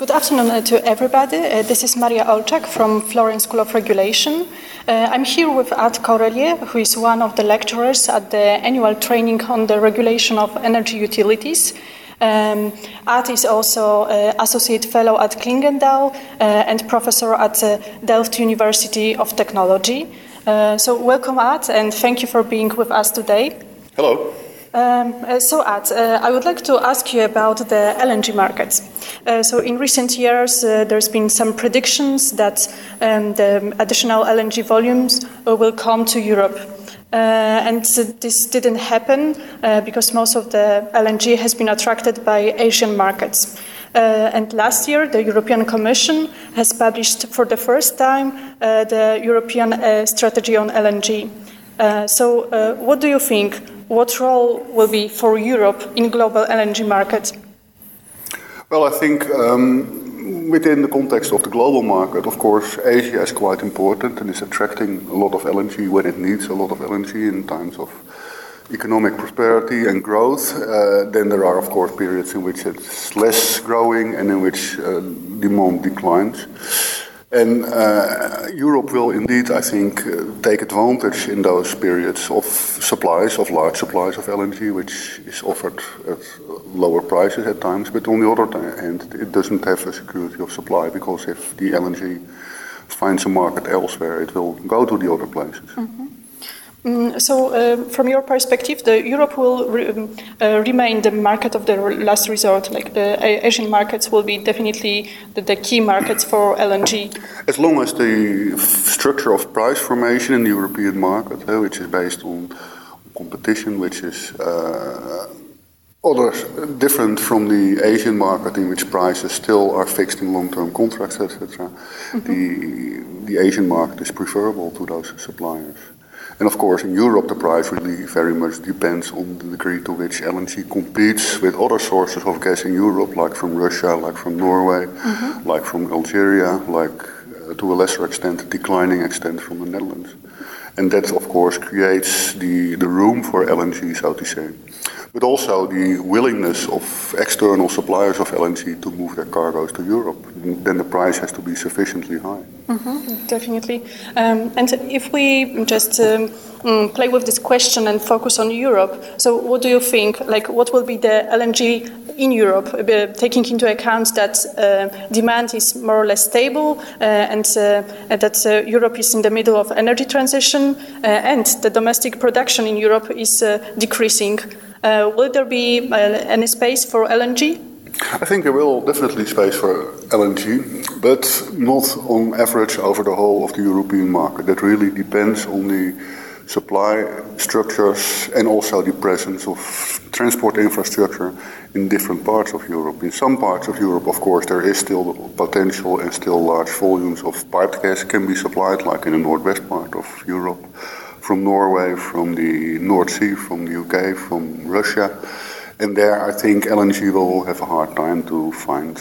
Good afternoon uh, to everybody. Uh, this is Maria Olczak from Florence School of Regulation. Uh, I'm here with Aad Correljé, who is one of the lecturers at the annual training on the regulation of energy utilities. Um, Aad is also uh, Associate Fellow at Clingendael uh, and Professor at uh, Delft University of Technology. so, welcome, Aad, and thank you for being with us today. Hello. Um, uh, so, Aad, uh, I would like to ask you about the LNG markets. Uh, so, in recent years, uh, there's been some predictions that um, the additional LNG volumes uh, will come to Europe. Uh, and this didn't happen because most of the LNG has been attracted by Asian markets. and last year, the European Commission has published for the first time the European strategy on LNG. so, what do you think? What role will be for Europe in global LNG market? Well, I think um, within the context of the global market, of course, Asia is quite important and is attracting a lot of LNG when it needs a lot of LNG in times of economic prosperity and growth. Uh, then there are, of course, periods in which it's less growing and in which uh, demand declines. And uh, Europe will indeed, I think, uh, take advantage in those periods of supplies, of large supplies of LNG, which is offered at lower prices at times. But on the other hand, it doesn't have a security of supply because if the LNG finds a market elsewhere, it will go to the other places. Mm -hmm. Mm, so, uh, from your perspective, the Europe will re um, uh, remain the market of the last resort. Like the Asian markets will be definitely the, the, key markets for LNG. As long as the structure of price formation in the European market, uh, which is based on competition, which is uh, other different from the Asian market, in which prices still are fixed in long-term contracts, etc. Mm -hmm. The the Asian market is preferable to those suppliers. And of course, in Europe, the price really very much depends on the degree to which LNG competes with other sources of gas in Europe, like from Russia, like from Norway, mm-hmm. like from Algeria, like uh, to a lesser extent, declining extent from the Netherlands. And that, of course, creates the, the room for LNG, so to say but also the willingness of external suppliers of LNG to move their cargoes to Europe. Then the price has to be sufficiently high. Mm-hmm, definitely. Um, and if we just um, mm, play with this question and focus on Europe, so what do you think? Like, what will be the LNG in Europe, uh, taking into account that uh, demand is more or less stable uh, and uh, that uh, Europe is in the middle of energy transition uh, and the domestic production in Europe is decreasing? Will there be any space for LNG? I think there will definitely space for LNG, but not on average over the whole of the European market. That really depends on the supply structures and also the presence of transport infrastructure in different parts of Europe. In some parts of Europe, of course, there is still potential and still large volumes of piped gas can be supplied, like in the northwest part of Europe from Norway, from the North Sea, from the UK, from Russia. And there, I think LNG will have a hard time to find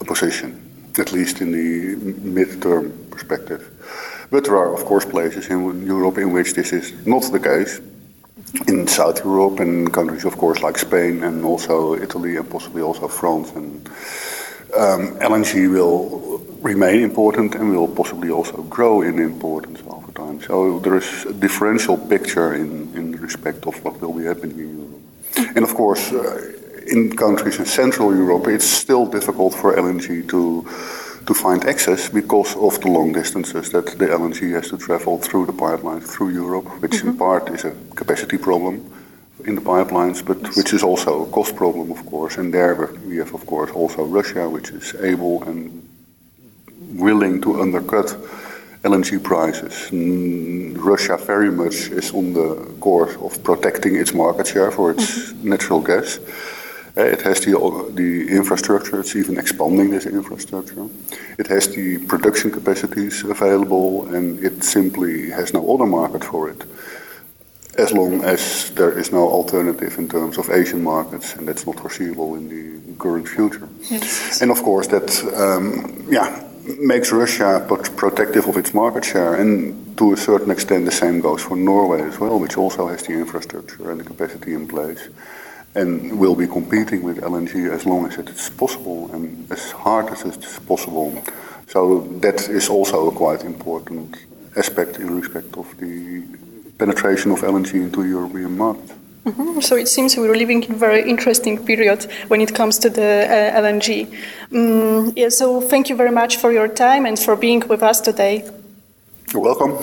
a position, at least in the mid-term perspective. But there are, of course, places in Europe in which this is not the case. In South Europe and countries, of course, like Spain and also Italy and possibly also France. And um, LNG will remain important and will possibly also grow in importance over time. So there is a differential picture in, in respect of what will be happening in Europe. And of course, uh, in countries in Central Europe, it's still difficult for LNG to to find access because of the long distances that the LNG has to travel through the pipelines through Europe, which mm-hmm. in part is a capacity problem in the pipelines, but yes. which is also a cost problem, of course. And there we have, of course, also Russia, which is able and willing to undercut LNG prices. Mm, Russia very much is on the course of protecting its market share for its mm-hmm. natural gas. It has the, the infrastructure, it's even expanding this infrastructure. It has the production capacities available, and it simply has no other market for it. As long as there is no alternative in terms of Asian markets, and that's not foreseeable in the current future. Yes. And of course, that, um, yeah, makes Russia protective of its market share, and to a certain extent, the same goes for Norway as well, which also has the infrastructure and the capacity in place. And we will be competing with LNG as long as it is possible and as hard as it is possible. So that is also a quite important aspect in respect of the penetration of LNG into the European market. Mm-hmm. So it seems we're living in a very interesting period when it comes to the uh, LNG. Mm, yeah, so thank you very much for your time and for being with us today. You're welcome.